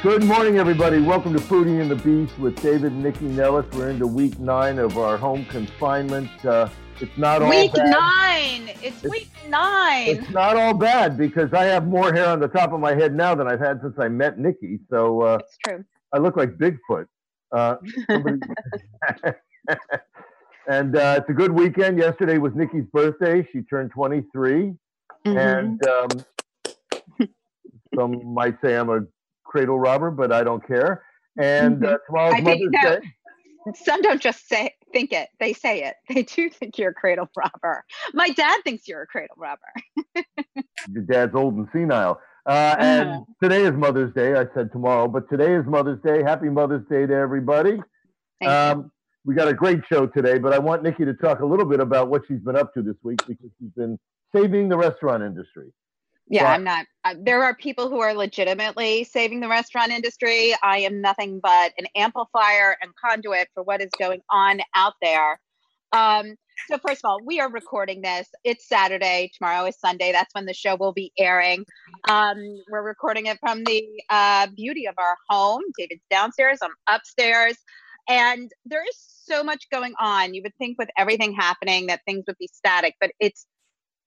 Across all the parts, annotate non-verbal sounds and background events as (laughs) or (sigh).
Good morning, everybody. Welcome to Foodie and the Beast with David and Nycci Nellis. We're into week nine of our home confinement. Uh, it's not all week bad. nine. It's, it's, week nine. It's not all bad because I have more hair on the top of my head now than I've had since I met Nycci. So uh, it's true. I look like Bigfoot. Uh, (laughs) (laughs) and uh, it's a good weekend. Yesterday was Nycci's birthday. She turned 23. Mm-hmm. And um, some might say I'm a cradle robber, but I don't care. And uh, mm-hmm. tomorrow's Mother's no, Day. Some don't just say think it; they say it. (laughs) They do think you're a cradle robber. My dad thinks you're a cradle robber. Your dad's old and senile. Uh, and uh-huh. today is Mother's Day. I said tomorrow, but today is Mother's Day. Happy Mother's Day to everybody. Um, we got a great show today, but I want Nycci to talk a little bit about what she's been up to this week because she's been saving the restaurant industry. Yeah, I'm not. Uh, there are people who are legitimately saving the restaurant industry. I am nothing but an amplifier and conduit for what is going on out there. Um, so, first of all, we are recording this. It's Saturday. Tomorrow is Sunday. That's when the show will be airing. Um, we're recording it from the uh, beauty of our home. David's downstairs. I'm upstairs. And there is so much going on. You would think with everything happening that things would be static, but it's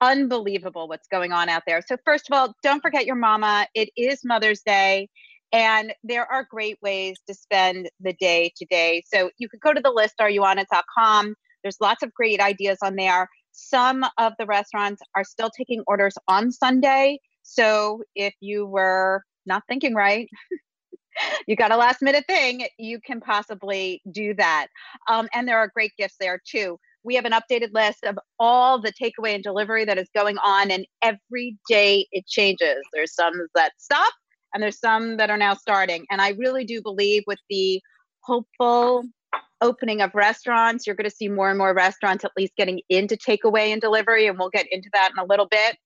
unbelievable what's going on out there. So, first of all, don't forget your mama. It is Mother's Day, and there are great ways to spend the day today. So, you could go to the list, areyouonit.com. There's lots of great ideas on there. Some of the restaurants are still taking orders on Sunday. So, if you were not thinking right, (laughs) you got a last minute thing, you can possibly do that. Um, and there are great gifts there too we have an updated list of all the takeaway and delivery that is going on, and every day it changes. There's some that stop, and there's some that are now starting. And I really do believe with the hopeful opening of restaurants, you're going to see more and more restaurants at least getting into takeaway and delivery, and we'll get into that in a little bit.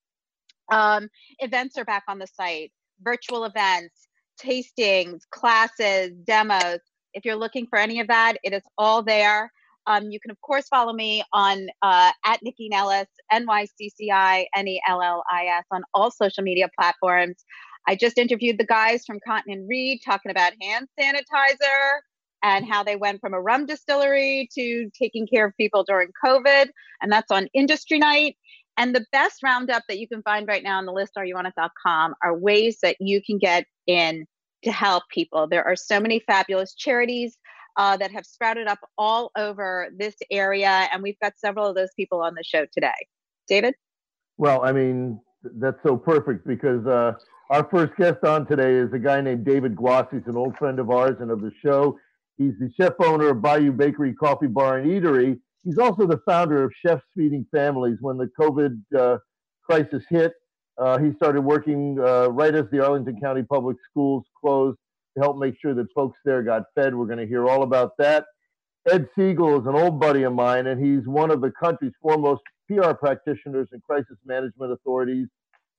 Um, events are back on the site, virtual events, tastings, classes, demos. If you're looking for any of that, it is all there. Um, you can, of course, follow me on uh, at Nycci Nellis, N Y C C I N E L L I S, on all social media platforms. I just interviewed the guys from Cotton and Reed talking about hand sanitizer and how they went from a rum distillery to taking care of people during COVID. And that's on Industry Night. And the best roundup that you can find right now on the list, are areyouonit.com, are ways that you can get in to help people. There are so many fabulous charities uh, that have sprouted up all over this area. And we've got several of those people on the show today. David? Well, I mean, that's so perfect because uh, our first guest on today is a guy named David Guas. He's an old friend of ours and of the show. He's the chef owner of Bayou Bakery Coffee Bar and Eatery. He's also the founder of Chefs Feeding Families. When the COVID uh, crisis hit, uh, he started working uh, right as the Arlington County Public Schools closed to help make sure that folks there got fed. We're going to hear all about that. Ed Segal is an old buddy of mine, and he's one of the country's foremost PR practitioners and crisis management authorities.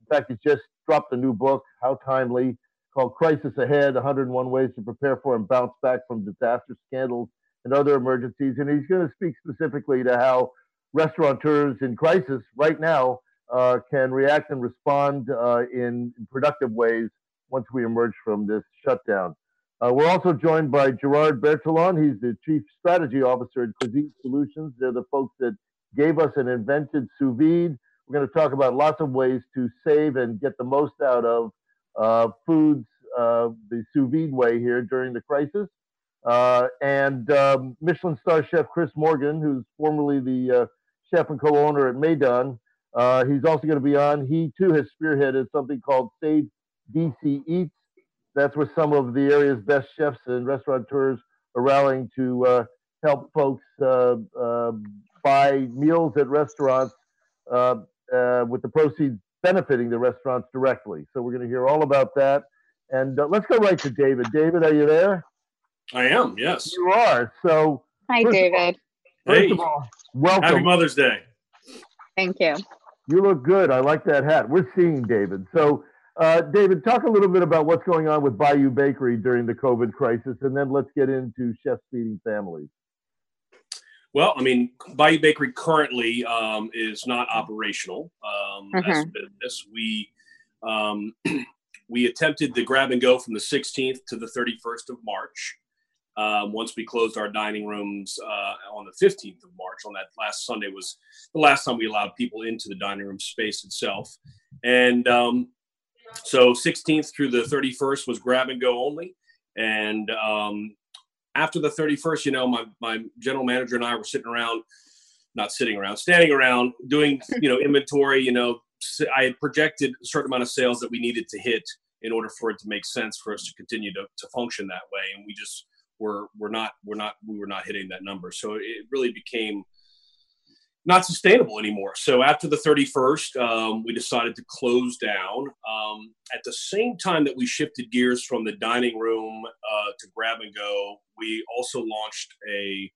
In fact, he's just dropped a new book, How Timely, called Crisis Ahead 101 Ways to Prepare for and Bounce Back from Disaster Scandals and Other Emergencies. And he's going to speak specifically to how restaurateurs in crisis right now uh, can react and respond uh, in productive ways once we emerge from this shutdown. Uh, we're also joined by Gerard Bertholon. He's the Chief Strategy Officer at Cuisine Solutions. They're the folks that gave us an invented sous vide. We're going to talk about lots of ways to save and get the most out of uh, foods uh, the sous vide way here during the crisis. Uh, and um, Michelin star chef Chris Morgan, who's formerly the uh, chef and co-owner at Maydan, uh, he's also going to be on. He too has spearheaded something called Save DC Eats. That's where some of the area's best chefs and restaurateurs are rallying to uh, help folks uh, uh, buy meals at restaurants uh, uh, with the proceeds benefiting the restaurants directly. So we're going to hear all about that. And uh, let's go right to David. David, are you there? I am. Yes. You are. So, Hi, First of all- David. first Hey, of all, happy. Mother's Day. Thank you. You look good. I like that hat. We're seeing David. So, uh, David, talk a little bit about what's going on with Bayou Bakery during the COVID crisis, and then let's get into chefs feeding families. Well, I mean, Bayou Bakery currently um, is not operational um, as a business. We um, (clears throat) we attempted the grab and go from the 16th to the 31st of March. Um, once we closed our dining rooms uh, on the 15th of March, on that last Sunday was the last time we allowed people into the dining room space itself. And um, so 16th through the 31st was grab and go only. And um, after the 31st, you know, my, my general manager and I were sitting around, not sitting around, standing around doing, you know, inventory, you know, I had projected a certain amount of sales that we needed to hit in order for it to make sense for us to continue to, to function that way. And we just were, were not, we're not, we were not hitting that number. So it really became not sustainable anymore. So after the 31st, um, we decided to close down. Um, at the same time that we shifted gears from the dining room uh, to grab and go, we also launched a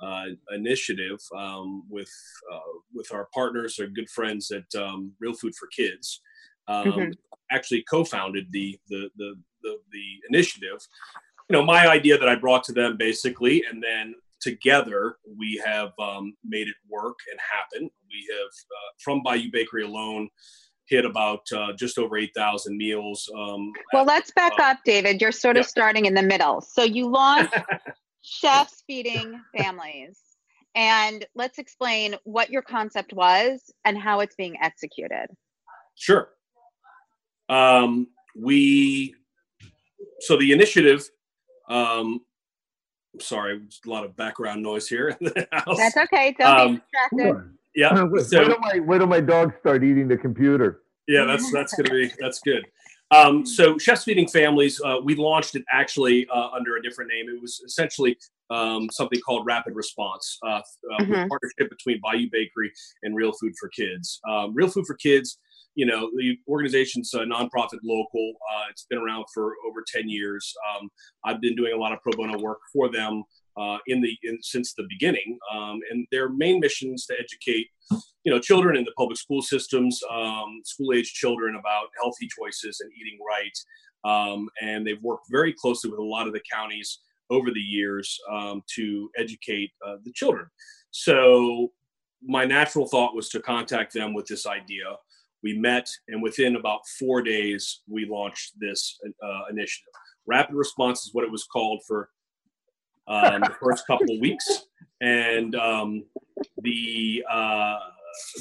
uh, initiative um, with uh, with our partners, our good friends at um, Real Food for Kids. Um, Mhm. Actually, co-founded the, the the the the initiative. You know, my idea that I brought to them basically, and then together we have um, made it work and happen. We have uh, from Bayou Bakery alone hit about uh, just over eight thousand meals. Um, Well, let's back uh, up, David. You're sort of yeah. starting in the middle. So you launched (laughs) Chefs Feeding Families. And let's explain what your concept was and how it's being executed. Sure. Um, we so the initiative. Um, sorry, a lot of background noise here in the house. That's okay. Don't Um, be distracted. yeah. (laughs) wait, So wait till my wait till my dogs start eating the computer. yeah, that's that's gonna be that's good. Um, so Chefs Feeding Families, uh, we launched it actually uh, under a different name. It was essentially um, something called Rapid Response, uh, uh, with Mhm. partnership between Bayou Bakery and Real Food for Kids. Um, Real Food for Kids, you know, the organization's a nonprofit local. Uh, it's been around for over 10 years. Um, I've been doing a lot of pro bono work for them uh, in the in, since the beginning, um, and their main mission is to educate you know children in the public school systems um, school age children about healthy choices and eating right um, and they've worked very closely with a lot of the counties over the years um, to educate uh, the children so my natural thought was to contact them with this idea we met and within about four days we launched this uh, initiative. Rapid response is what it was called for um, the first couple of weeks. And um, the uh,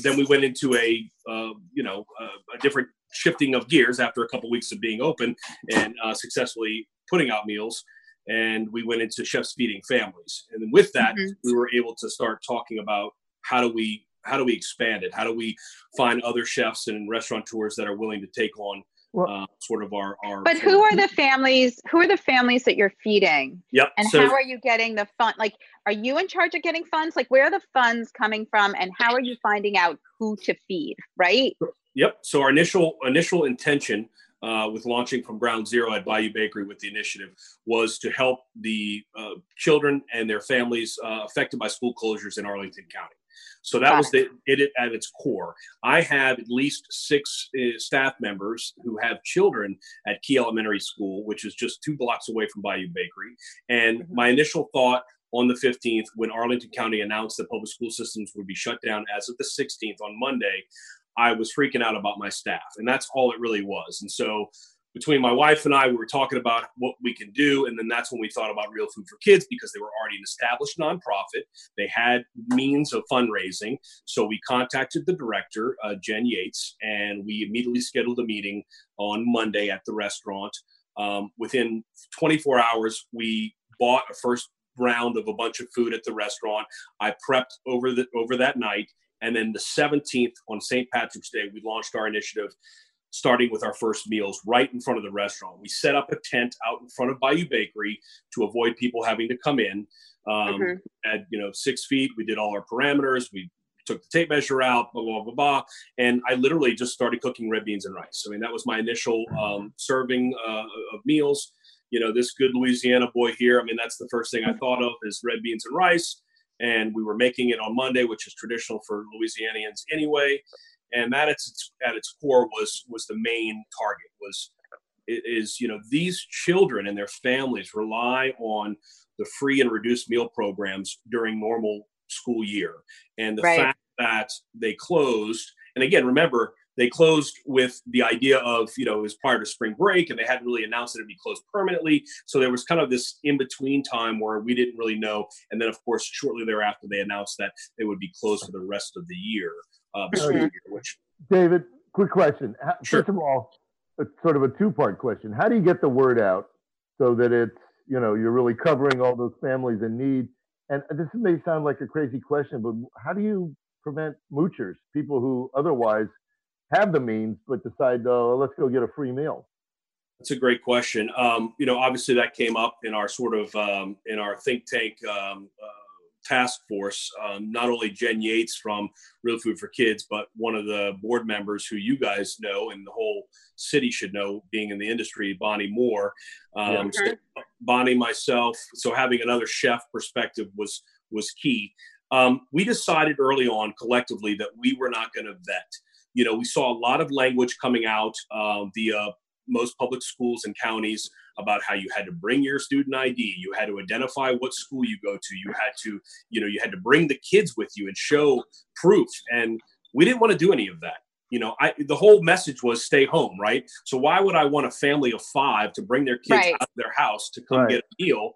then we went into a uh, you know a, a different shifting of gears after a couple of weeks of being open and uh, successfully putting out meals. And we went into chefs feeding families. And then with that Mhm. we were able to start talking about how do we how do we expand it how do we find other chefs and restaurateurs that are willing to take on uh, sort of our our But who are the families? Who are the families that you're feeding? yep And so how are you getting the fund? Like, are you in charge of getting funds? Like, where are the funds coming from? And how are you finding out who to feed? Right? Yep. So our initial initial intention uh, with launching from ground zero at Bayou Bakery with the initiative was to help the uh, children and their families uh, affected by school closures in Arlington County. So that Got was the, it at its core. I have at least six uh, staff members who have children at Key Elementary School, which is just two blocks away from Bayou Bakery. And Mhm. my initial thought on the 15th, when Arlington County announced that public school systems would be shut down as of the 16th on Monday, I was freaking out about my staff, and that's all it really was. And so, between my wife and I, we were talking about what we can do, and then that's when we thought about Real Food for Kids because they were already an established nonprofit. They had means of fundraising, so we contacted the director, uh, Jen Yates, and we immediately scheduled a meeting on Monday at the restaurant. Um, within 24 hours, we bought a first round of a bunch of food at the restaurant. I prepped over the over that night, and then the 17th on St. Patrick's Day, we launched our initiative, starting with our first meals right in front of the restaurant. We set up a tent out in front of Bayou Bakery to avoid people having to come in. Um, Mhm. At you know six feet, we did all our parameters. We took the tape measure out, blah blah blah blah, and I literally just started cooking red beans and rice. I mean, that was my initial um, serving uh, of meals. you know, this good Louisiana boy here. I mean, that's the first thing I thought of is red beans and rice. And we were making it on Monday, which is traditional for Louisianians anyway. And that at its, at its core was was the main target was is you know these children and their families rely on the free and reduced meal programs during normal school year. And the right. fact that they closed and again remember they closed with the idea of you know it was prior to spring break and they hadn't really announced that it'd be closed permanently. So there was kind of this in between time where we didn't really know. And then of course shortly thereafter they announced that they would be closed for the rest of the year uh, which david quick question sure. first of all it's sort of a two part question how do you get the word out so that it's you know you're really covering all those families in need and this may sound like a crazy question but how do you prevent moochers people who otherwise have the means but decide, oh, let's go get a free meal? That's a great question. Um, you know, obviously that came up in our sort of um, in our think tank um, uh, task force. Um, not only Jen Yates from Real Food for Kids, but one of the board members who you guys know and the whole city should know, being in the industry, Bonnie Moore. Um, yeah. so Bonnie, myself. So having another chef perspective was was key. Um, we decided early on collectively that we were not going to vet you know, we saw a lot of language coming out uh, via most public schools and counties about how you had to bring your student ID, you had to identify what school you go to, you had to, you know, you had to bring the kids with you and show proof. And we didn't want to do any of that. You know, I the whole message was stay home, right? So why would I want a family of five to bring their kids right. out of their house to come right. get a meal?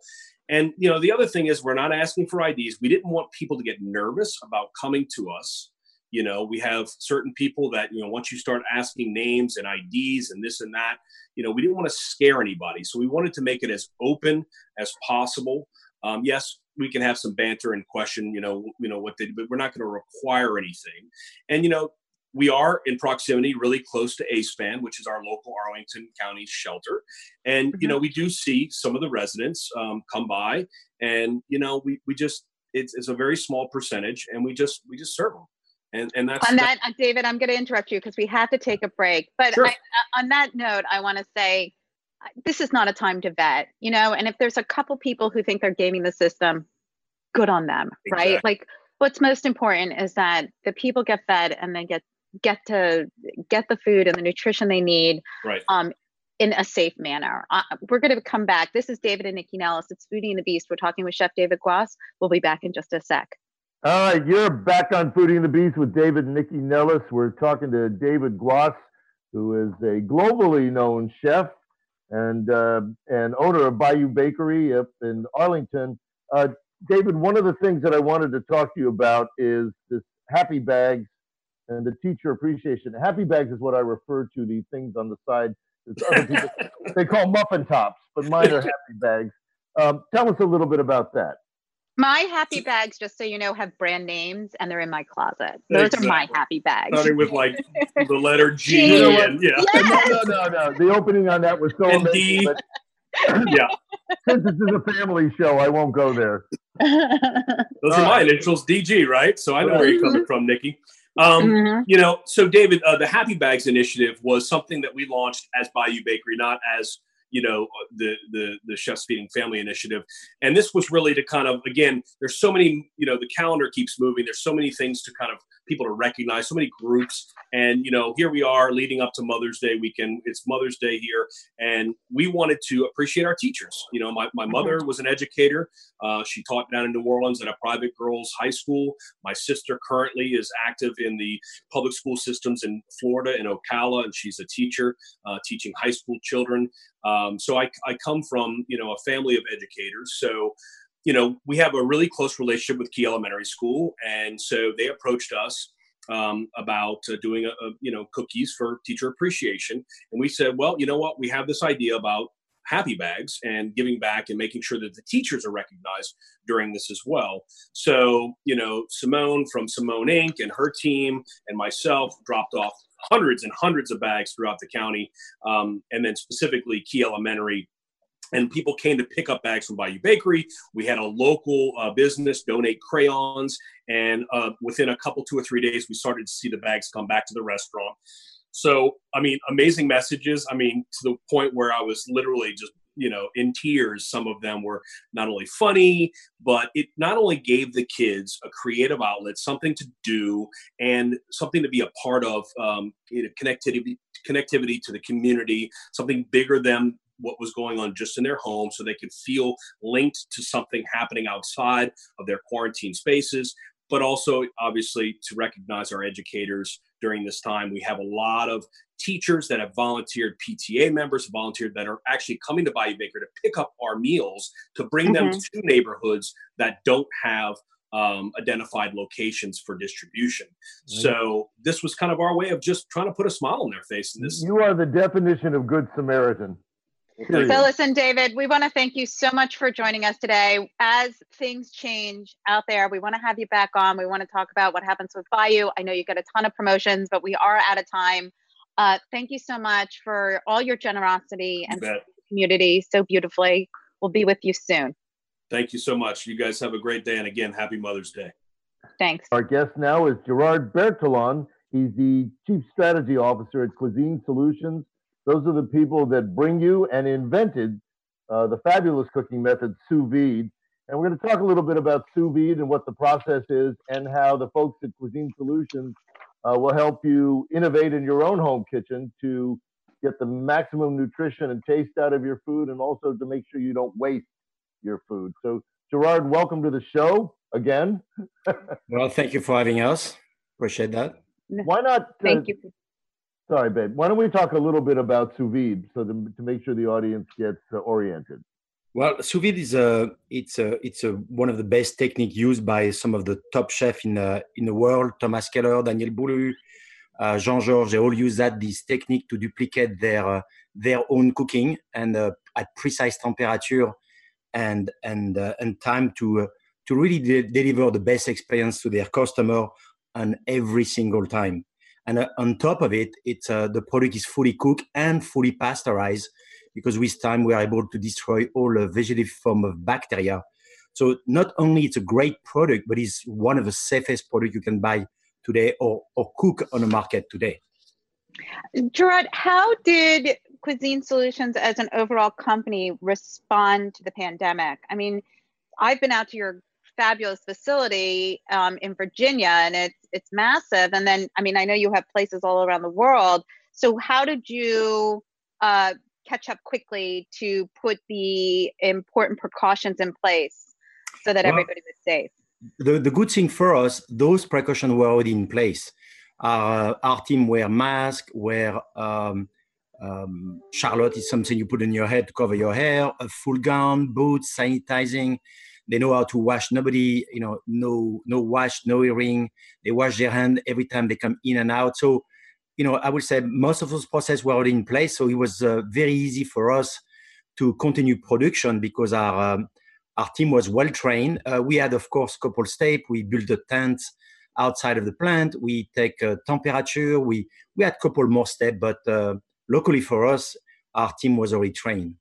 And you know, the other thing is we're not asking for IDs. We didn't want people to get nervous about coming to us you know we have certain people that you know once you start asking names and ids and this and that you know we didn't want to scare anybody so we wanted to make it as open as possible um, yes we can have some banter and question you know you know what they but we're not going to require anything and you know we are in proximity really close to ASPAN, which is our local Arlington County shelter. And, mm-hmm. you know, we do see some of the residents um, come by and, you know, we, we just, it's, it's a very small percentage and we just, we just serve them. And, and that's on that, uh, David. I'm going to interrupt you because we have to take a break. But sure. I, uh, on that note, I want to say uh, this is not a time to vet, you know. And if there's a couple people who think they're gaming the system, good on them, exactly. right? Like, what's most important is that the people get fed and they get get to get the food and the nutrition they need, right? Um, in a safe manner. Uh, we're going to come back. This is David and Nycci Nellis. It's Foodie and the Beast. We're talking with Chef David Guas. We'll be back in just a sec. All right, you're back on Foodie and the Beast with David and Nycci Nellis. We're talking to David Guas, who is a globally known chef and uh, and owner of Bayou Bakery up in Arlington. Uh, David, one of the things that I wanted to talk to you about is this Happy Bags and the teacher appreciation. Happy Bags is what I refer to the things on the side. People, (laughs) they call muffin tops, but mine are Happy Bags. Um, tell us a little bit about that. My happy bags, just so you know, have brand names and they're in my closet. Those exactly. are my happy bags. Starting with like (laughs) the letter G. G. And, yeah. Yes. No, no, no, no. The opening on that was so and amazing. D. (laughs) yeah. Since this is a family show, I won't go there. (laughs) Those are my initials, DG, right? So I know where you're coming from, Nycci. Um, mm-hmm. You know, so David, uh, the Happy Bags initiative was something that we launched as Bayou Bakery, not as you know uh, the the the chefs feeding family initiative. And this was really to kind of again there's so many you know the calendar keeps moving. There's so many things to kind of people to recognize so many groups. And you know here we are leading up to mother's day weekend. It's mother's day here and we wanted to appreciate our teachers. You know my, my mother was an educator. Uh, she taught down in new orleans at a private girls high school. My sister currently is active in the public school systems in florida in ocala and she's a teacher uh, teaching high school children. Um, so I, I come from you know a family of educators. So you know, we have a really close relationship with Key Elementary School, and so they approached us um, about uh, doing a, a, you know cookies for teacher appreciation, and we said, well, you know what, we have this idea about happy bags and giving back and making sure that the teachers are recognized during this as well. So, you know, Simone from Simone Inc. and her team and myself dropped off hundreds and hundreds of bags throughout the county, um, and then specifically Key Elementary and people came to pick up bags from Bayou Bakery. We had a local uh, business donate crayons, and uh, within a couple, two or three days, we started to see the bags come back to the restaurant. So, I mean, amazing messages. I mean, to the point where I was literally just you know in tears some of them were not only funny but it not only gave the kids a creative outlet something to do and something to be a part of um, you know, connectivity connectivity to the community something bigger than what was going on just in their home so they could feel linked to something happening outside of their quarantine spaces but also obviously to recognize our educators during this time. We have a lot of teachers that have volunteered, PTA members volunteered that are actually coming to Bayou Bakery to pick up our meals to bring mm-hmm. them to neighborhoods that don't have um, identified locations for distribution. Mm-hmm. So this was kind of our way of just trying to put a smile on their face. And this, you are the definition of good Samaritan. Phyllis and David, we want to thank you so much for joining us today. As things change out there, we want to have you back on. We want to talk about what happens with Bayou. I know you get a ton of promotions, but we are out of time. Uh, thank you so much for all your generosity and community so beautifully. We'll be with you soon. Thank you so much. You guys have a great day. And again, happy Mother's Day. Thanks. Our guest now is Gerard Bertholon. He's the Chief Strategy Officer at Cuisine Solutions those are the people that bring you and invented uh, the fabulous cooking method sous vide. And we're going to talk a little bit about sous vide and what the process is and how the folks at Cuisine Solutions uh, will help you innovate in your own home kitchen to get the maximum nutrition and taste out of your food and also to make sure you don't waste your food. So, Gerard, welcome to the show again. (laughs) well, thank you for having us. Appreciate that. Why not? Uh, thank you. Sorry, babe. Why don't we talk a little bit about sous vide so to, to make sure the audience gets uh, oriented? Well, sous vide is a it's a it's a one of the best technique used by some of the top chefs in the in the world. Thomas Keller, Daniel Boulud, uh, Jean Georges. They all use that this technique to duplicate their uh, their own cooking and uh, at precise temperature and and uh, and time to uh, to really de- deliver the best experience to their customer on every single time. And uh, on top of it, it's uh, the product is fully cooked and fully pasteurized because with time we are able to destroy all the vegetative form of bacteria. So not only it's a great product, but it's one of the safest product you can buy today or, or cook on the market today. Gerard, how did Cuisine Solutions as an overall company respond to the pandemic? I mean, I've been out to your fabulous facility um, in Virginia, and it's it's massive. And then, I mean, I know you have places all around the world. So, how did you uh, catch up quickly to put the important precautions in place so that well, everybody was safe? The the good thing for us, those precautions were already in place. Uh, our team wear masks, wear um, um, Charlotte is something you put in your head to cover your hair, a full gown, boots, sanitizing. They know how to wash. Nobody, you know, no no wash, no earring. They wash their hand every time they come in and out. So, you know, I would say most of those processes were already in place. So it was uh, very easy for us to continue production because our um, our team was well trained. Uh, we had, of course, couple step. We built a tent outside of the plant. We take uh, temperature. We we had couple more steps, but uh, locally for us, our team was already trained.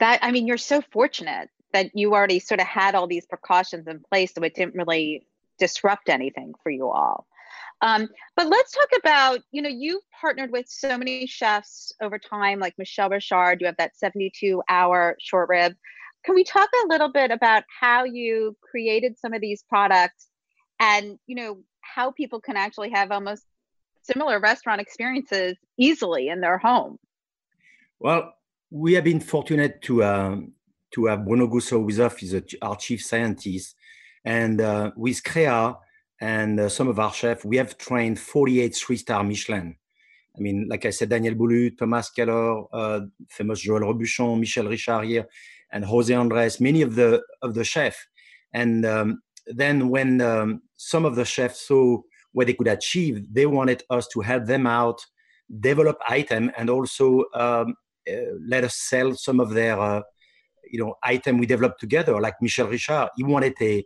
That I mean, you're so fortunate that you already sort of had all these precautions in place so it didn't really disrupt anything for you all. Um, but let's talk about you know you've partnered with so many chefs over time like michel richard you have that 72 hour short rib. Can we talk a little bit about how you created some of these products and you know how people can actually have almost similar restaurant experiences easily in their home? Well we have been fortunate to um, to have Bruno Goussault with us, he's a, our chief scientist. And uh, with Crea and uh, some of our chefs, we have trained 48 three-star Michelin. I mean, like I said, Daniel Boulud, Thomas Keller, uh, famous Joël Robuchon, Michel Richard here, and Jose Andres, many of the of the chefs. And um, then when um, some of the chefs saw what they could achieve, they wanted us to help them out, develop item, and also um, uh, let us sell some of their uh, you know item we developed together, like Michel Richard. He wanted a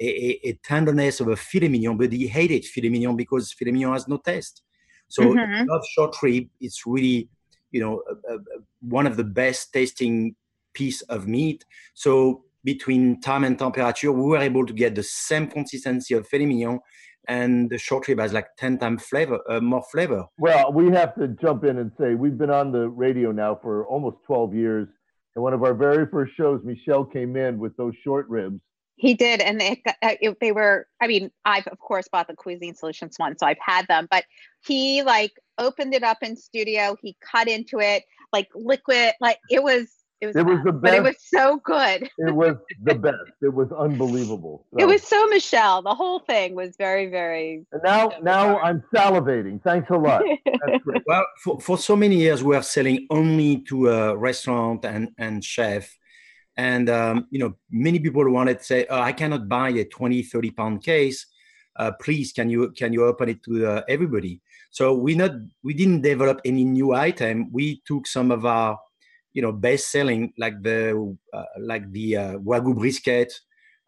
a, a tenderness of a filet mignon, but he hated filet mignon because filet mignon has no taste. So mm-hmm. love short rib. It's really you know a, a, one of the best tasting piece of meat. So between time and temperature, we were able to get the same consistency of filet mignon, and the short rib has like 10 times flavor, uh, more flavor. Well, we have to jump in and say we've been on the radio now for almost 12 years And one of our very first shows, Michel came in with those short ribs. He did, and it, uh, it, they were. I mean, I've of course bought the Cuisine Solutions one, so I've had them. But he like opened it up in studio. He cut into it like liquid, like it was it was, it was the best. But it was so good. it was the best. It was unbelievable. So. (laughs) It was so Michel. The whole thing was very, very. And now, now I'm salivating. Thanks a lot. (laughs) well, for, for so many years, we are selling only to a restaurant and, and chef. And, um, you know, many people wanted to say, oh, I cannot buy a 20, 30 pound case. Uh, please, can you, can you open it to uh, everybody? So we not, we didn't develop any new item. We took some of our you know best selling like the uh, like the uh, wagyu brisket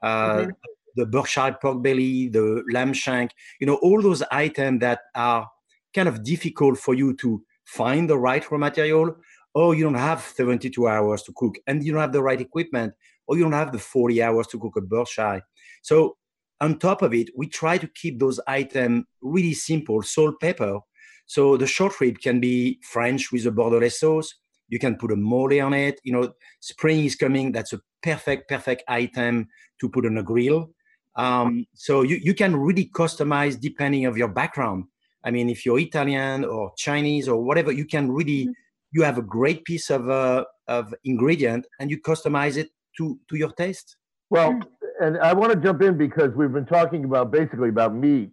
uh, mm-hmm. the berkshire pork belly the lamb shank you know all those items that are kind of difficult for you to find the right raw material or you don't have 72 hours to cook and you don't have the right equipment or you don't have the 40 hours to cook a berkshire so on top of it we try to keep those items really simple salt pepper so the short rib can be french with a bordelaise sauce you can put a mole on it. You know, spring is coming. That's a perfect, perfect item to put on a grill. Um, so you, you can really customize depending of your background. I mean, if you're Italian or Chinese or whatever, you can really, mm-hmm. you have a great piece of, uh, of ingredient and you customize it to, to your taste. Well, mm. and I want to jump in because we've been talking about basically about meat.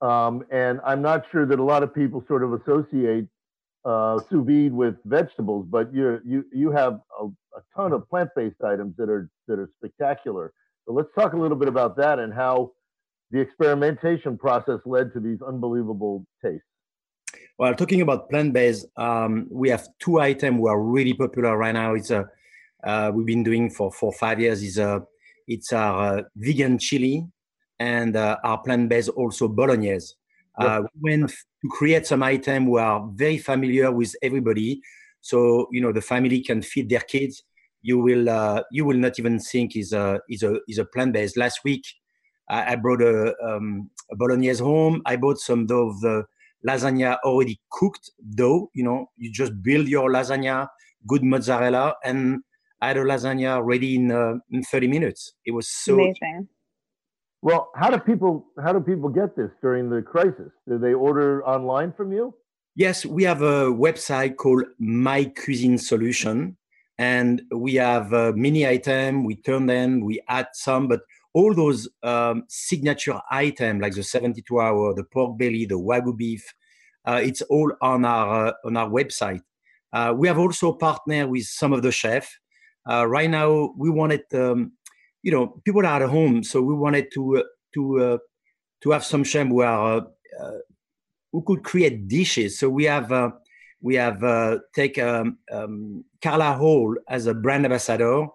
Um, and I'm not sure that a lot of people sort of associate uh, sous vide with vegetables, but you you you have a, a ton of plant based items that are that are spectacular. So let's talk a little bit about that and how the experimentation process led to these unbelievable tastes. Well, talking about plant based, um, we have two items who are really popular right now. It's a uh, we've been doing for for five years. Is a it's our uh, vegan chili and uh, our plant based also bolognese. Uh, we went to create some item we are very familiar with everybody, so you know the family can feed their kids. You will uh, you will not even think is a is a is a plant based. Last week, I, I brought a, um, a, bolognese home. I bought some of the lasagna already cooked dough. You know, you just build your lasagna, good mozzarella, and I had a lasagna ready in uh, in 30 minutes. It was so amazing. Well, how do people how do people get this during the crisis? Do they order online from you? Yes, we have a website called My Cuisine Solution, and we have a mini item. We turn them, we add some, but all those um, signature items like the 72 hour, the pork belly, the wagyu beef, uh, it's all on our uh, on our website. Uh, we have also partnered with some of the chefs. Uh, right now, we wanted um, you know, people are at home, so we wanted to uh, to uh, to have some chefs who are uh, who could create dishes. So we have we have uh, take um, um, Carla Hall as a brand ambassador,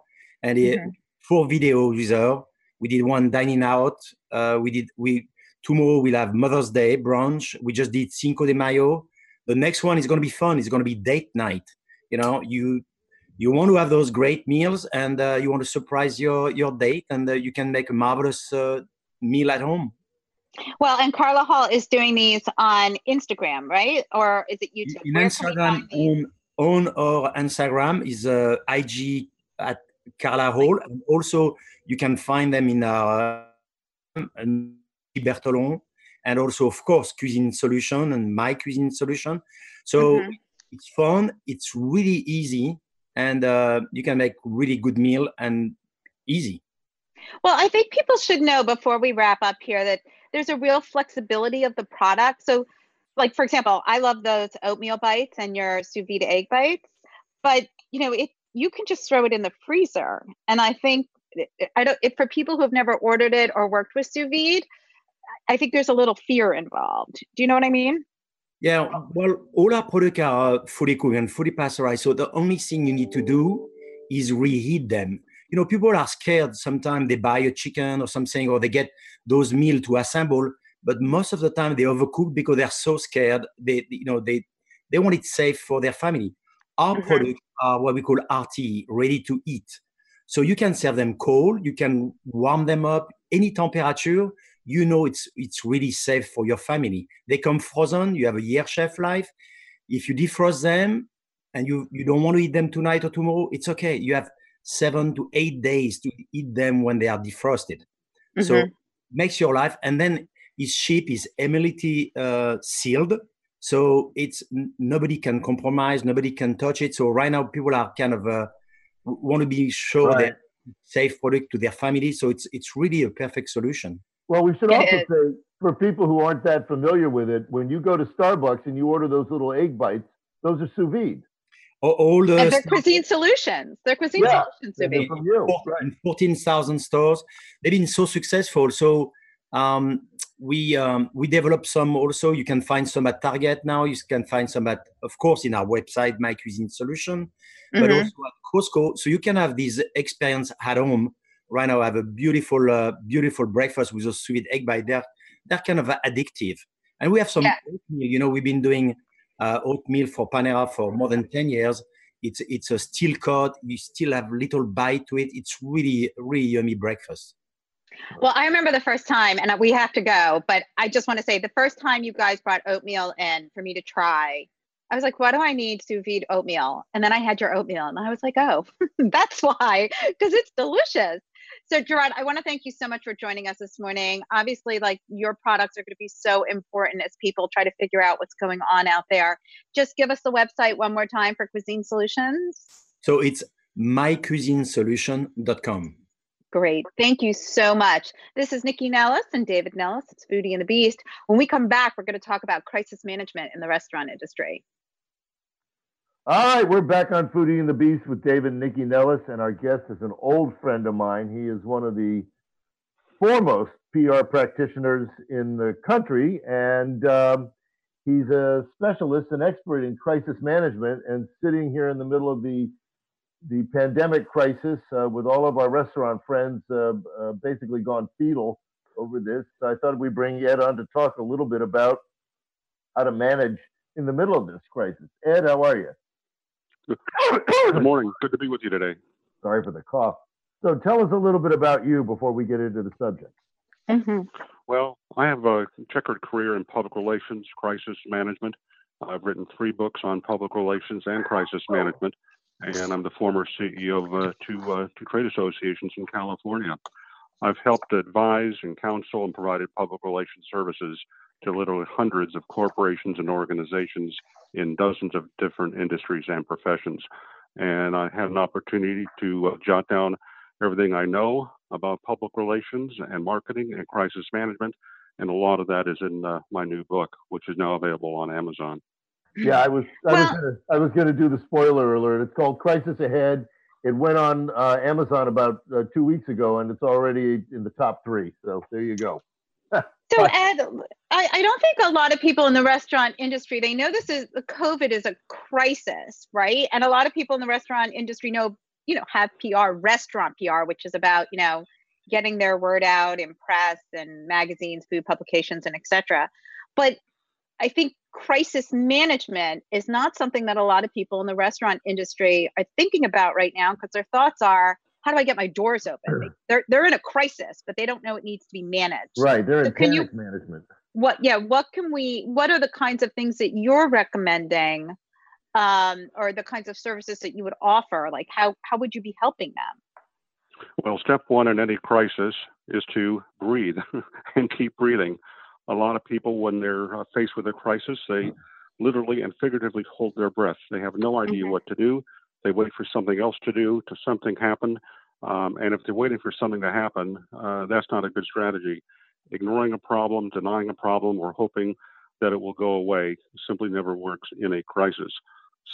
and mm-hmm. four videos with her. We did one dining out. Uh, we did we tomorrow we'll have Mother's Day brunch. We just did Cinco de Mayo. The next one is going to be fun. It's going to be date night. You know, you you want to have those great meals and uh, you want to surprise your your date and uh, you can make a marvelous uh, meal at home. Well and carla hall is doing these on instagram right? Or is it youtube? In instagram on, on our instagram is uh, ig at carla hall. And also you can find them in our uh, Bertholon. And also of course cuisine solution and my cuisine solution. So mm-hmm. it's fun. It's really easy and uh, you can make really good meal and easy. Well, I think people should know before we wrap up here that there's a real flexibility of the product. So, like for example, I love those oatmeal bites and your sous vide egg bites, but you know, it you can just throw it in the freezer. And I think I don't if for people who have never ordered it or worked with sous vide, I think there's a little fear involved. Do you know what I mean? Yeah, well, all our products are fully cooked and fully pasteurized. So the only thing you need to do is reheat them. You know, people are scared. Sometimes they buy a chicken or something, or they get those meal to assemble. But most of the time, they overcook because they're so scared. They, you know, they they want it safe for their family. Our mm-hmm. products are what we call RTE, ready to eat. So you can serve them cold. You can warm them up any temperature you know it's it's really safe for your family. They come frozen. You have a year shelf life. If you defrost them, and you you don't want to eat them tonight or tomorrow, it's okay. You have seven to eight days to eat them when they are defrosted. Mm-hmm. So makes your life, and then it's cheap, is emulity uh, sealed, so it's nobody can compromise, nobody can touch it. So right now, people are kind of uh, want to be sure right. that safe product to their family. So it's it's really a perfect solution. Well, we should also say for people who aren't that familiar with it, when you go to Starbucks and you order those little egg bites, those are sous vide. All the and they're cuisine solutions. They're cuisine yeah, solutions. They're from you. Right. 14,000 stores. They've been so successful. So um, we um, we develop some also. You can find some at Target now. You can find some at, of course, in our website, My Cuisine Solution, mm-hmm. but also at Costco. So you can have this experience at home. Right now, I have a beautiful, uh, beautiful breakfast with a sweet egg bite. They're they're kind of addictive, and we have some. Yeah. Oatmeal. You know, we've been doing uh, oatmeal for Panera for more than ten years. It's it's a steel cut. You still have little bite to it. It's really really yummy breakfast. Well, I remember the first time, and we have to go, but I just want to say the first time you guys brought oatmeal in for me to try, I was like, what do I need to feed oatmeal? And then I had your oatmeal, and I was like, oh, (laughs) that's why, because it's delicious. So, Gerard, I want to thank you so much for joining us this morning. Obviously, like your products are going to be so important as people try to figure out what's going on out there. Just give us the website one more time for Cuisine Solutions. So it's mycuisinesolution.com. Great. Thank you so much. This is Nycci Nellis and David Nellis. It's Foodie and the Beast. When we come back, we're going to talk about crisis management in the restaurant industry. All right, we're back on Foodie and the Beast with David and Nycci Nellis, and our guest is an old friend of mine. He is one of the foremost PR practitioners in the country, and um, he's a specialist and expert in crisis management. And sitting here in the middle of the the pandemic crisis uh, with all of our restaurant friends uh, uh, basically gone fetal over this. I thought we'd bring Ed on to talk a little bit about how to manage in the middle of this crisis. Ed, how are you? Good morning. Good to be with you today. Sorry for the cough. So tell us a little bit about you before we get into the subject. Mm-hmm. Well, I have a checkered career in public relations, crisis management. I've written three books on public relations and crisis management and I'm the former CEO of uh, two, uh, two trade associations in California. I've helped advise and counsel and provided public relations services to literally hundreds of corporations and organizations in dozens of different industries and professions. And I had an opportunity to uh, jot down everything I know about public relations and marketing and crisis management. And a lot of that is in uh, my new book, which is now available on Amazon. Yeah, I was I well, was gonna, I was going to do the spoiler alert. It's called Crisis Ahead. It went on uh, Amazon about uh, two weeks ago, and it's already in the top three. So there you go. So Ed, I, I don't think a lot of people in the restaurant industry they know this is COVID is a crisis, right? And a lot of people in the restaurant industry know you know have PR, restaurant PR, which is about you know getting their word out in press and magazines, food publications, and etc. But I think crisis management is not something that a lot of people in the restaurant industry are thinking about right now because their thoughts are how do I get my doors open? Sure. They're they're in a crisis, but they don't know it needs to be managed. Right, they're so in panic you, management. What yeah, what can we what are the kinds of things that you're recommending um, or the kinds of services that you would offer? Like how how would you be helping them? Well, step one in any crisis is to breathe (laughs) and keep breathing a lot of people, when they're uh, faced with a crisis, they literally and figuratively hold their breath. They have no idea mm-hmm. what to do. They wait for something else to do, to something happen. Um, and if they're waiting for something to happen, uh, that's not a good strategy. Ignoring a problem, denying a problem, or hoping that it will go away simply never works in a crisis.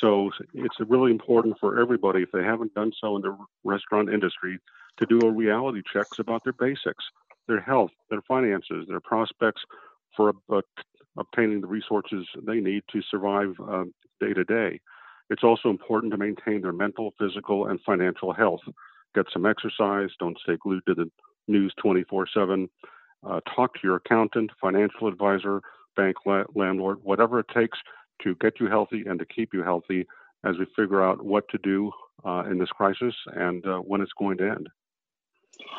So it's really important for everybody, if they haven't done so in the restaurant industry, to do a reality checks about their basics their health, their finances, their prospects for obtaining the resources they need to survive uh, day to day. It's also important to maintain their mental, physical, and financial health. Get some exercise. Don't stay glued to the news 24 7. Uh, talk to your accountant, financial advisor, bank la- landlord, whatever it takes to get you healthy and to keep you healthy as we figure out what to do uh, in this crisis and uh, when it's going to end.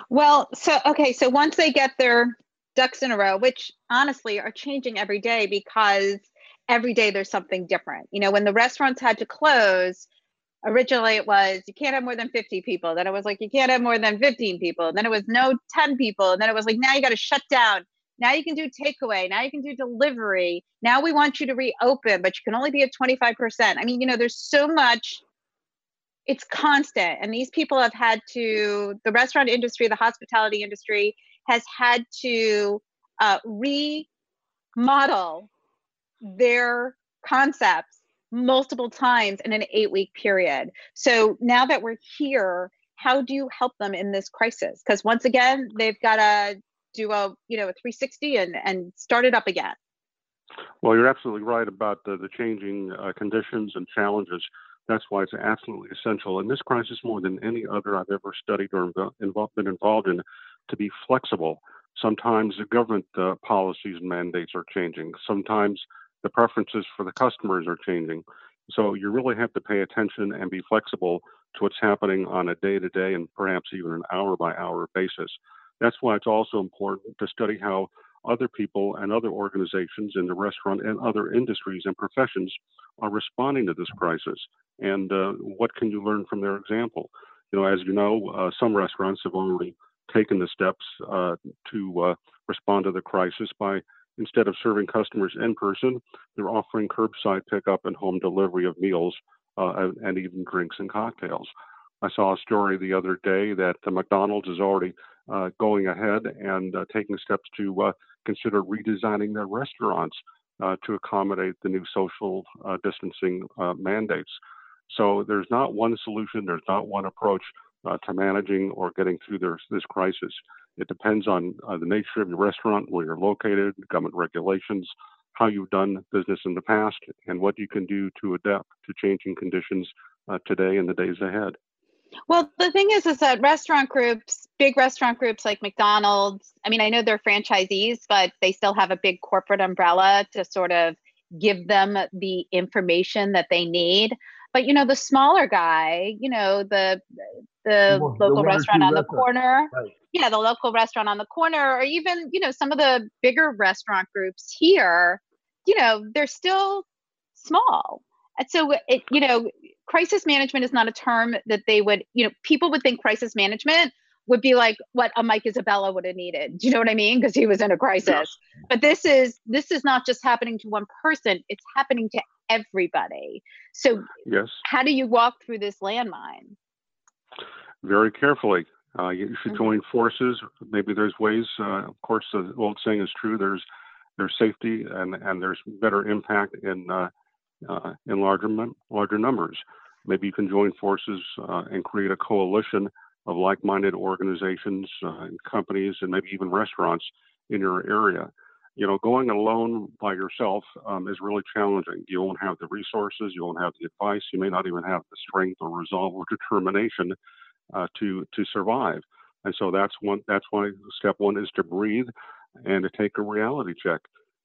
Well, so okay, so once they get their ducks in a row, which honestly are changing every day because every day there's something different. You know, when the restaurants had to close, originally it was you can't have more than 50 people. Then it was like you can't have more than 15 people. Then it was no 10 people. And then it was like now you got to shut down. Now you can do takeaway. Now you can do delivery. Now we want you to reopen, but you can only be at 25%. I mean, you know, there's so much it's constant and these people have had to the restaurant industry the hospitality industry has had to uh, remodel their concepts multiple times in an eight week period so now that we're here how do you help them in this crisis because once again they've got to do a you know a 360 and and start it up again well you're absolutely right about the, the changing uh, conditions and challenges that's why it's absolutely essential in this crisis more than any other I've ever studied or involved, been involved in to be flexible. Sometimes the government uh, policies and mandates are changing. Sometimes the preferences for the customers are changing. So you really have to pay attention and be flexible to what's happening on a day to day and perhaps even an hour by hour basis. That's why it's also important to study how other people and other organizations in the restaurant and other industries and professions are responding to this crisis and uh, what can you learn from their example you know as you know uh, some restaurants have already taken the steps uh, to uh, respond to the crisis by instead of serving customers in person they're offering curbside pickup and home delivery of meals uh, and even drinks and cocktails i saw a story the other day that the mcdonald's is already uh, going ahead and taking steps to consider redesigning their restaurants uh, to accommodate the new social uh, distancing uh, mandates. So there's not one solution, there's not one approach uh, to managing or getting through this crisis. It depends on uh, the nature of your restaurant, where you're located, government regulations, how you've done business in the past, and what you can do to adapt to changing conditions uh, today and the days ahead. Well, the thing is, is that restaurant groups, big restaurant groups like McDonald's, I mean, I know they're franchisees, but they still have a big corporate umbrella to sort of give them the information that they need. But you know, the smaller guy, you know, the the, the local restaurant on the corner, right. Yeah, the local restaurant on the corner, or even you know some of the bigger restaurant groups here, you know, they're still small. And so, it, you know, crisis management is not a term that they would, you know, people would think crisis management would be like what a Mike Isabella would have needed. Do you know what I mean? Because he was in a crisis. But this is this is not just happening to one person; it's happening to everybody. So, yes, how do you walk through this landmine? Very carefully. Uh, you should mm-hmm. join forces. Maybe there's ways. Uh, of course, the old saying is true. There's there's safety and and there's better impact in uh, uh, in larger larger numbers. Maybe you can join forces uh, and create a coalition of like-minded organizations, uh, and companies, and maybe even restaurants in your area. You know, going alone by yourself um, is really challenging. You won't have the resources, you won't have the advice, you may not even have the strength or resolve or determination uh, to to survive. And so that's one. That's why step one is to breathe and to take a reality check.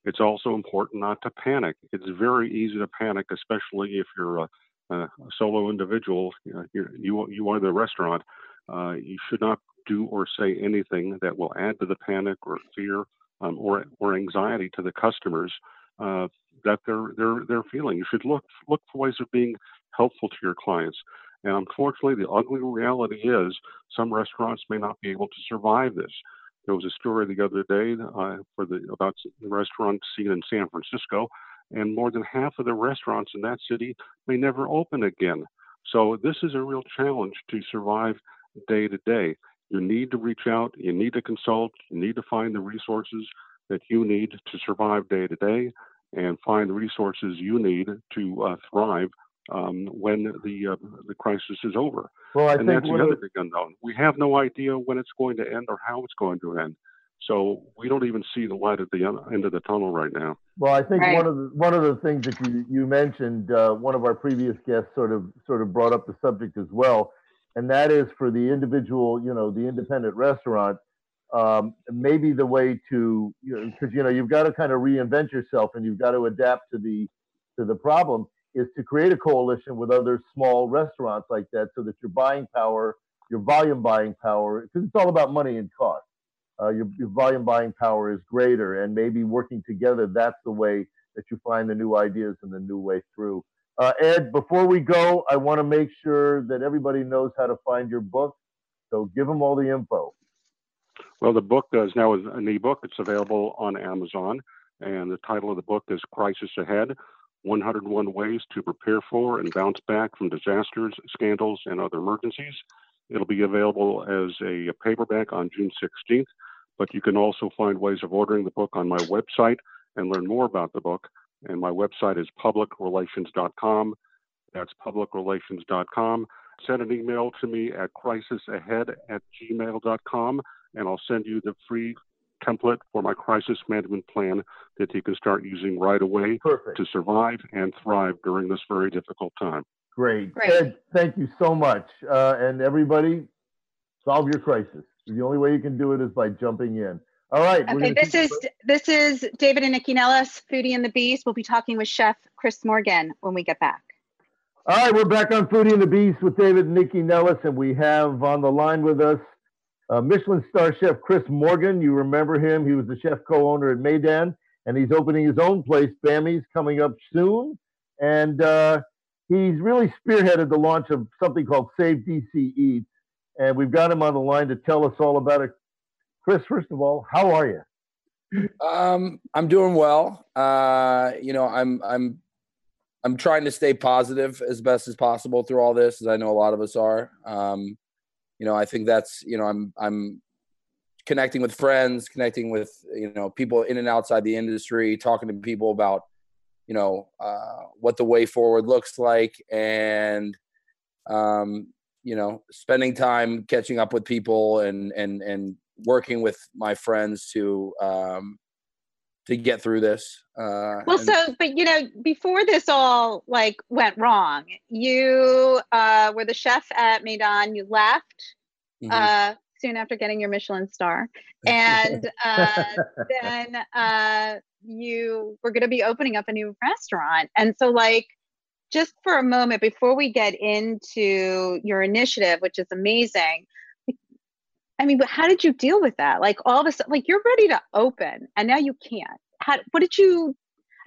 It's also important not to panic. It's very easy to panic, especially if you're a, a solo individual. You, know, you, you are the restaurant. Uh, you should not do or say anything that will add to the panic or fear um, or or anxiety to the customers uh, that they're they're they're feeling. You should look look for ways of being helpful to your clients. And unfortunately, the ugly reality is some restaurants may not be able to survive this. There was a story the other day uh, for the about the restaurant scene in San Francisco, and more than half of the restaurants in that city may never open again. So this is a real challenge to survive day to day. You need to reach out, you need to consult, you need to find the resources that you need to survive day to day, and find the resources you need to uh, thrive um, when the uh, the crisis is over. Well, I and think that's the other big unknown. We have no idea when it's going to end or how it's going to end. So we don't even see the light at the end of the tunnel right now. Well, I think right. one of the one of the things that you you mentioned, uh, one of our previous guests sort of sort of brought up the subject as well, and that is for the individual, you know, the independent restaurant. Um, maybe the way to, because you, know, you know you've got to kind of reinvent yourself and you've got to adapt to the to the problem is to create a coalition with other small restaurants like that so that your buying power, your volume buying power, because it's all about money and cost. Uh, your, your volume buying power is greater, and maybe working together, that's the way that you find the new ideas and the new way through. Uh, Ed, before we go, I want to make sure that everybody knows how to find your book. So give them all the info. Well, the book is now an ebook. It's available on Amazon, and the title of the book is Crisis Ahead 101 Ways to Prepare for and Bounce Back from Disasters, Scandals, and Other Emergencies. It'll be available as a paperback on June 16th, but you can also find ways of ordering the book on my website and learn more about the book. And my website is publicrelations.com. That's publicrelations.com. Send an email to me at crisisahead at gmail.com, and I'll send you the free template for my crisis management plan that you can start using right away Perfect. to survive and thrive during this very difficult time. Great. Great. Ed, thank you so much. Uh, and everybody, solve your crisis. The only way you can do it is by jumping in. All right. Okay, this keep- is this is David and Nycci Nellis, Foodie and the Beast. We'll be talking with Chef Chris Morgan when we get back. All right, we're back on Foodie and the Beast with David and Nycci Nellis, and we have on the line with us uh, Michelin star chef Chris Morgan. You remember him? He was the chef co-owner at Maydan, and he's opening his own place, Bammy's, coming up soon. And uh, he's really spearheaded the launch of something called Save DC Eats, and we've got him on the line to tell us all about it. Chris, first of all, how are you? Um, I'm doing well. Uh, you know, I'm I'm I'm trying to stay positive as best as possible through all this, as I know a lot of us are. Um, you know, I think that's you know, I'm I'm connecting with friends, connecting with you know people in and outside the industry, talking to people about you know uh, what the way forward looks like, and um, you know, spending time catching up with people and and and working with my friends to um, to get through this. Uh, Well, and- so but you know, before this all like went wrong, you uh, were the chef at Maydan. You left Mhm. uh, soon after getting your Michelin star, (laughs) and uh, (laughs) then uh, you were going to be opening up a new restaurant. And so, like, just for a moment before we get into your initiative, which is amazing. I mean, but how did you deal with that? Like all of a sudden, like you're ready to open, and now you can't. How? What did you?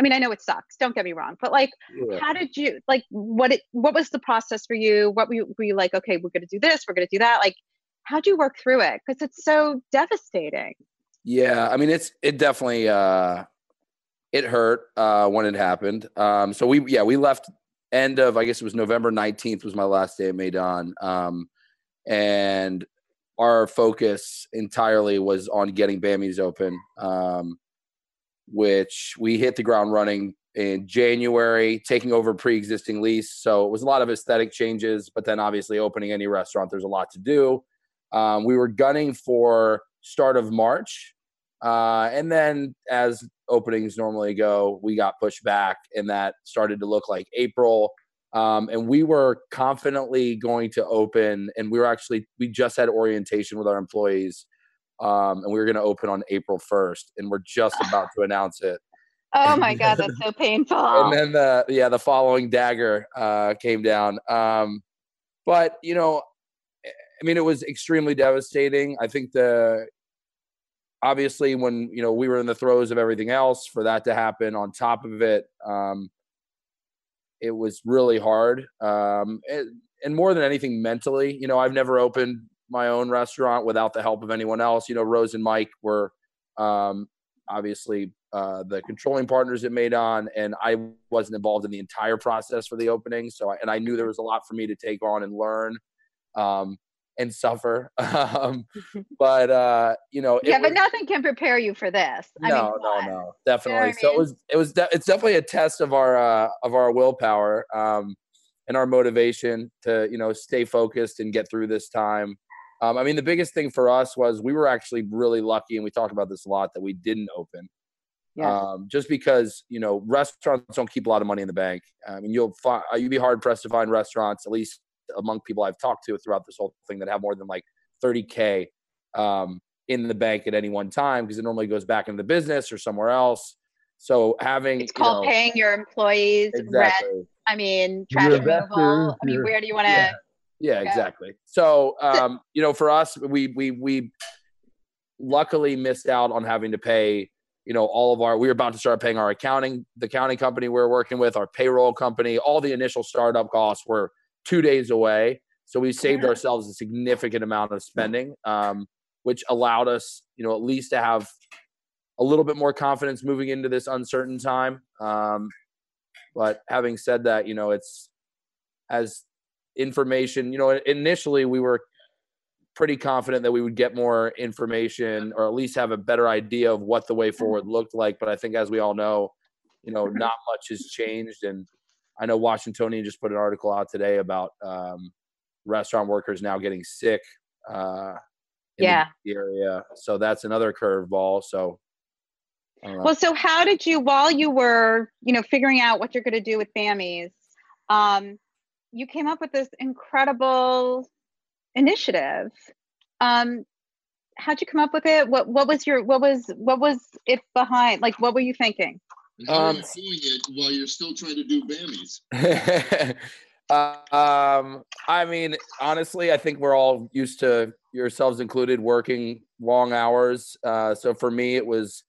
I mean, I know it sucks. Don't get me wrong, but like, Yeah. how did you like? What it? What was the process for you? What were you, were you like? Okay, we're gonna do this. We're gonna do that. Like, how'd you work through it? Because it's so devastating. Yeah, I mean it's it definitely uh it hurt uh when it happened. Um so we yeah, we left end of I guess it was November 19th was my last day at Maydan. Um and our focus entirely was on getting Bammy's open. Um which we hit the ground running in January, taking over pre-existing lease. So it was a lot of aesthetic changes, but then obviously opening any restaurant, there's a lot to do. Um, we were gunning for start of March, uh, and then as openings normally go, we got pushed back, and that started to look like April. Um, and we were confidently going to open, and we were actually we just had orientation with our employees, um, and we were going to open on April first, and we're just (sighs) about to announce it. Oh my (laughs) god, that's so painful. And then the yeah the following dagger uh, came down. Um, but you know, I mean, it was extremely devastating. I think the obviously when you know we were in the throes of everything else for that to happen on top of it, um, it was really hard. Um, and, and more than anything, mentally, you know, I've never opened my own restaurant without the help of anyone else. You know, Rose and Mike were um, obviously uh, the controlling partners it Maydan, and I wasn't involved in the entire process for the opening. So, I, and I knew there was a lot for me to take on and learn, um, and suffer. (laughs) um, (laughs) but uh, you know, it yeah, but was- nothing can prepare you for this. I no, mean, no, no, definitely. I So it mean? was, it was, de- it's definitely a test of our, uh, of our willpower, um, and our motivation to, you know, stay focused and get through this time. Um, I mean, the biggest thing for us was we were actually really lucky, and we talk about this a lot, that we didn't open. Yes. Um, just because you know restaurants don't keep a lot of money in the bank. I mean, you'll find you'd be hard pressed to find restaurants, at least among people I've talked to throughout this whole thing, that have more than like 30k um, in the bank at any one time because it normally goes back into the business or somewhere else. So having It's you called know- paying your employees rent. exactly. I mean, Your trash removal. investors, I mean, where do you want to? yeah. Yeah, exactly. So, um, you know, for us, we we we luckily missed out on having to pay you know, all of our, we were about to start paying our accounting, the accounting company we are working with, our payroll company, all the initial startup costs were two days away. So we saved ourselves a significant amount of spending, um, which allowed us, you know, at least to have a little bit more confidence moving into this uncertain time. Um, but having said that, you know, it's as information, you know, initially we were pretty confident that we would get more information or at least have a better idea of what the way mm-hmm. forward looked like. But I think, as we all know, you know, mm-hmm. not much has changed. And I know Washingtonian just put an article out today about um, restaurant workers now getting sick. Uh, yeah. The area. So that's another curveball. So. Well, so how did you, while you were, you know, figuring out what you're going to do with Bammy's, um, you came up with this incredible initiative. Um, how'd you come up with it? What what was your what was what was it behind? Like, what were you thinking? How um, are you doing it while you're still trying to do Bammy's? (laughs) um, I mean, honestly, I think we're all used to yourselves included working long hours. Uh, so for me, it was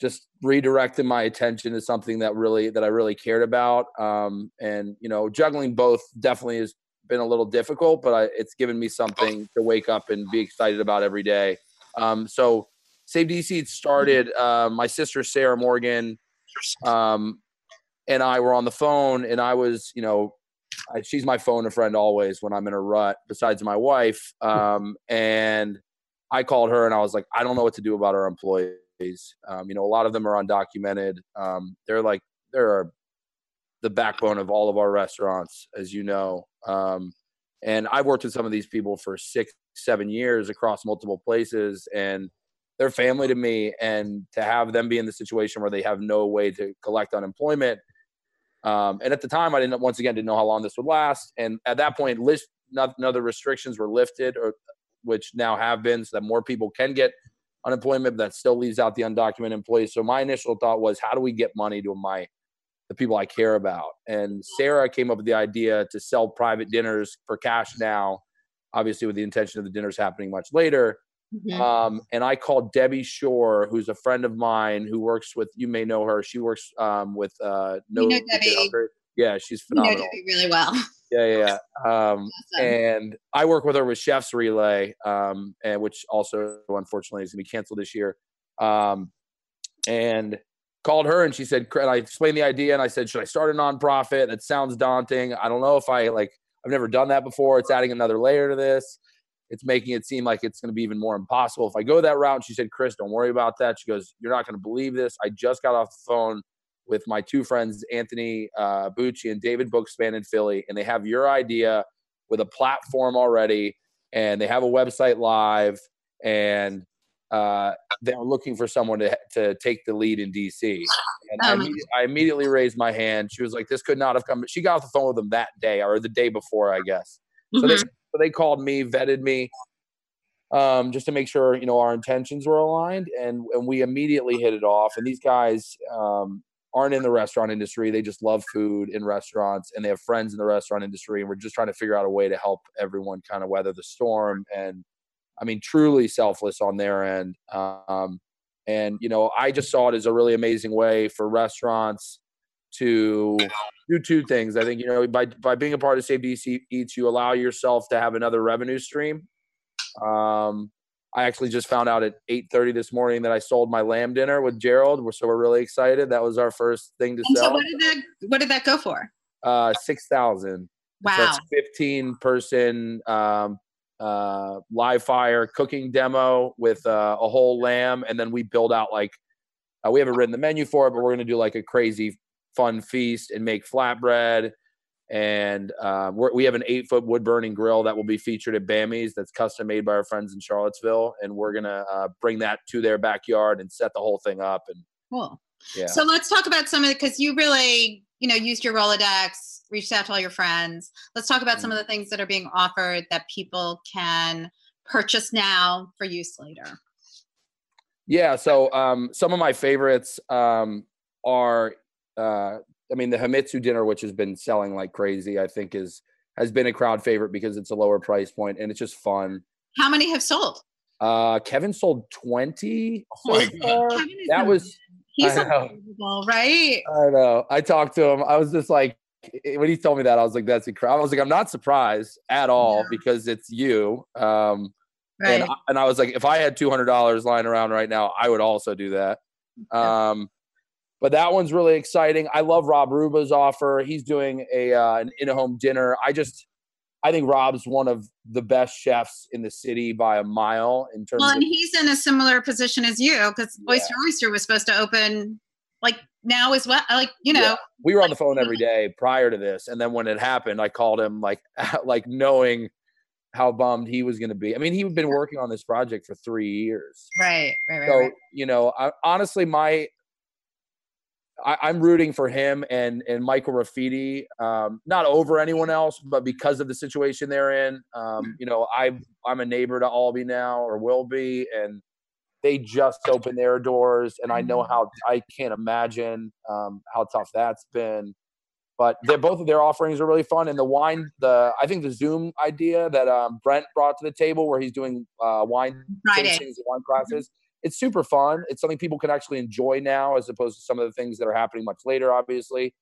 just redirecting my attention to something that really that I really cared about. Um, and you know, juggling both definitely has been a little difficult, but I, it's given me something to wake up and be excited about every day. Um, so Save DC started. Uh, my sister Sarah Morgan um, and I were on the phone, and I was, you know, I, she's my phone a friend always when I'm in a rut. Besides my wife, um, and I called her and I was like, I don't know what to do about our employees. Um, you know, a lot of them are undocumented. Um, they're like they're the backbone of all of our restaurants, as you know. Um, and I've worked with some of these people for six, seven years across multiple places, and they're family to me. And to have them be in the situation where they have no way to collect unemployment. Um, and at the time, I didn't once again didn't know how long this would last. And at that point, list other restrictions were lifted, or which now have been, so that more people can get unemployment. But that still leaves out the undocumented employees. So my initial thought was, how do we get money to my the people I care about. And Sarah came up with the idea to sell private dinners for cash now, obviously with the intention of the dinners happening much later. Mm-hmm. Um, and I called Debbie Shore, who's a friend of mine who works with, you may know her. She works um, with uh, No. You know Debbie. Yeah, she's phenomenal. You know Debbie really well. Yeah, yeah. yeah. (laughs) Um, awesome. And I work with her with Chef's Relay, um, and which also unfortunately is going to be canceled this year. Um, and called her and she said, and I explained the idea and I said, should I start a nonprofit? That sounds daunting. I don't know if I like, I've never done that before. It's adding another layer to this. It's making it seem like it's going to be even more impossible if I go that route. And she said, Chris, don't worry about that. She goes, you're not going to believe this. I just got off the phone with my two friends, Anthony uh, Bucci and David Bookspan in Philly, and they have your idea with a platform already, and they have a website live, and uh, they're looking for someone to, to take the lead in DC. And um, I, immediately, I, immediately raised my hand. She was like, this could not have come. She got off the phone with them that day or the day before, I guess. So, mm-hmm. they, so they called me, vetted me, um, just to make sure, you know, our intentions were aligned. And, and we immediately hit it off. And these guys um, aren't in the restaurant industry. They just love food in restaurants and they have friends in the restaurant industry. And we're just trying to figure out a way to help everyone kind of weather the storm and I mean, truly selfless on their end. Um, and you know, I just saw it as a really amazing way for restaurants to do two things. I think you know by by being a part of Save DC Eats, you allow yourself to have another revenue stream. Um, I actually just found out at 8:30 this morning that I sold my lamb dinner with Gerald. So we're really excited. That was our first thing to and sell. So what did that what did that go for? Uh, six thousand. Wow. So 15 person um, uh, live fire cooking demo with uh, a whole lamb, and then we build out like uh, we haven't written the menu for it, but we're gonna do like a crazy fun feast and make flatbread. And uh, we have an eight foot wood burning grill that will be featured at Bammy's that's custom made by our friends in Charlottesville. And we're going to uh, bring that to their backyard and set the whole thing up. And cool. Yeah. So let's talk about some of it because you really, you know, used your Rolodex, reached out to all your friends. Let's talk about some of the things that are being offered that people can purchase now for use later. Yeah. So um, some of my favorites um, are, uh, I mean, the Himitsu dinner, which has been selling like crazy, I think is has been a crowd favorite because it's a lower price point and it's just fun. How many have sold? Uh, Kevin sold 20. Oh my God. Kevin That was, He's unbelievable, right? I know. I talked to him. I was just like, when he told me that, I was like, that's incredible. I was like, I'm not surprised at all Yeah. because it's you. Um, Right. and, I, and I was like, if I had $200 lying around right now, I would also do that. Um, but that one's really exciting. I love Rob Rubba's offer. He's doing a uh, an in-home dinner. I just, I think Rob's one of the best chefs in the city by a mile in terms well, of and he's in a similar position as you because Yeah. Oyster Oyster was supposed to open like now as well. Like you know, Yeah. we were on the phone every day prior to this and then when it happened i called him like (laughs) like knowing how bummed he was going to be i mean he'd been working on this project for three years right, right, right, so right. you know I, honestly my I, i'm rooting for him and and michael Rafidi, um not over anyone else but because of the situation they're in um you know i i'm a neighbor to Albi now or will be and they just opened their doors and i know how i can't imagine um how tough that's been. But they're both of their offerings are really fun and the wine the i think the zoom idea that um, brent brought to the table where he's doing uh, wine Friday. and wine classes it's super fun it's something people can actually enjoy now as opposed to some of the things that are happening much later obviously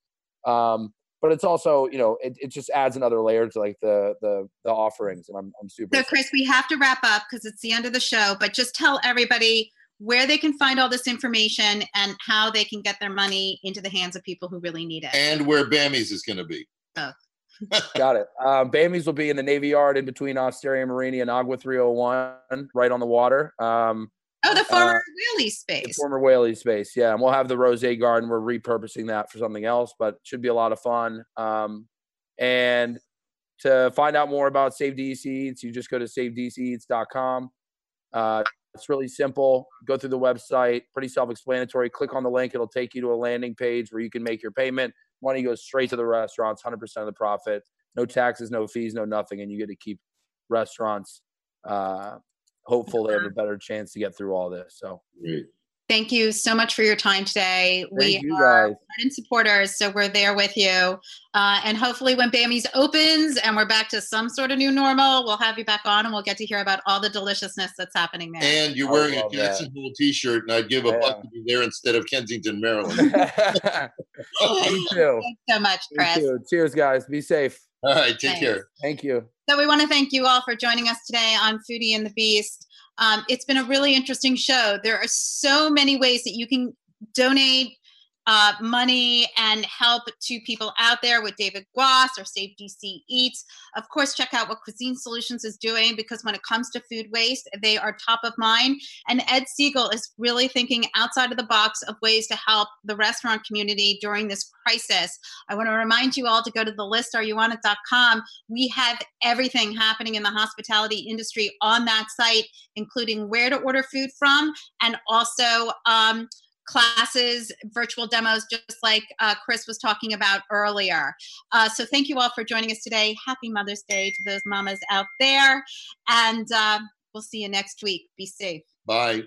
um, but it's also you know it, it just adds another layer to like the the the offerings and i'm, I'm super So, excited. Chris, we have to wrap up because it's the end of the show. But just tell everybody where they can find all this information and how they can get their money into the hands of people who really need it. And where Bammy's is going to be. Oh. (laughs) Got it. Um, Bammy's will be in the Navy Yard in between Osteria Morini and Agua 301, right on the water. Um, oh, the former uh, Whaley the space. former Whaley space. Yeah. And we'll have the Rose Garden. We're repurposing that for something else, but it should be a lot of fun. Um, and to find out more about Save DC Eats, you just go to savedceats.com. Uh, it's really simple. Go through the website, pretty self explanatory. Click on the link, it'll take you to a landing page where you can make your payment. Money goes straight to the restaurants, 100% of the profit. No taxes, no fees, no nothing. And you get to keep restaurants uh, hopeful they have a better chance to get through all this. So, Great. Thank you so much for your time today. we Thank you, are guys. ardent supporters, so we're there with you. Uh, and hopefully, when Bammy's opens and we're back to some sort of new normal, we'll have you back on and we'll get to hear about all the deliciousness that's happening there. And you're wearing a love that. Jackson Hole T-shirt, and I'd give a Yeah. buck to be there instead of Kensington, Maryland. (laughs) (laughs) Me too. Thanks so much, Me Chris. too. Cheers, guys. Be safe. All right, take Thanks. care. Thank you. So we want to thank you all for joining us today on Foodie and the Beast. Um, it's been a really interesting show. There are so many ways that you can donate uh, money and help to people out there with David Guas or Save DC Eats. Of course, check out what Cuisine Solutions is doing because when it comes to food waste, they are top of mind. And Ed Segal is really thinking outside of the box of ways to help the restaurant community during this crisis. I want to remind you all to go to the list, areyouonit.com. We have everything happening in the hospitality industry on that site, including where to order food from and also um, classes, virtual demos, just like uh, Chris was talking about earlier. Uh, so thank you all for joining us today. Happy Mother's Day to those mamas out there. And uh, we'll see you next week. Be safe. Bye.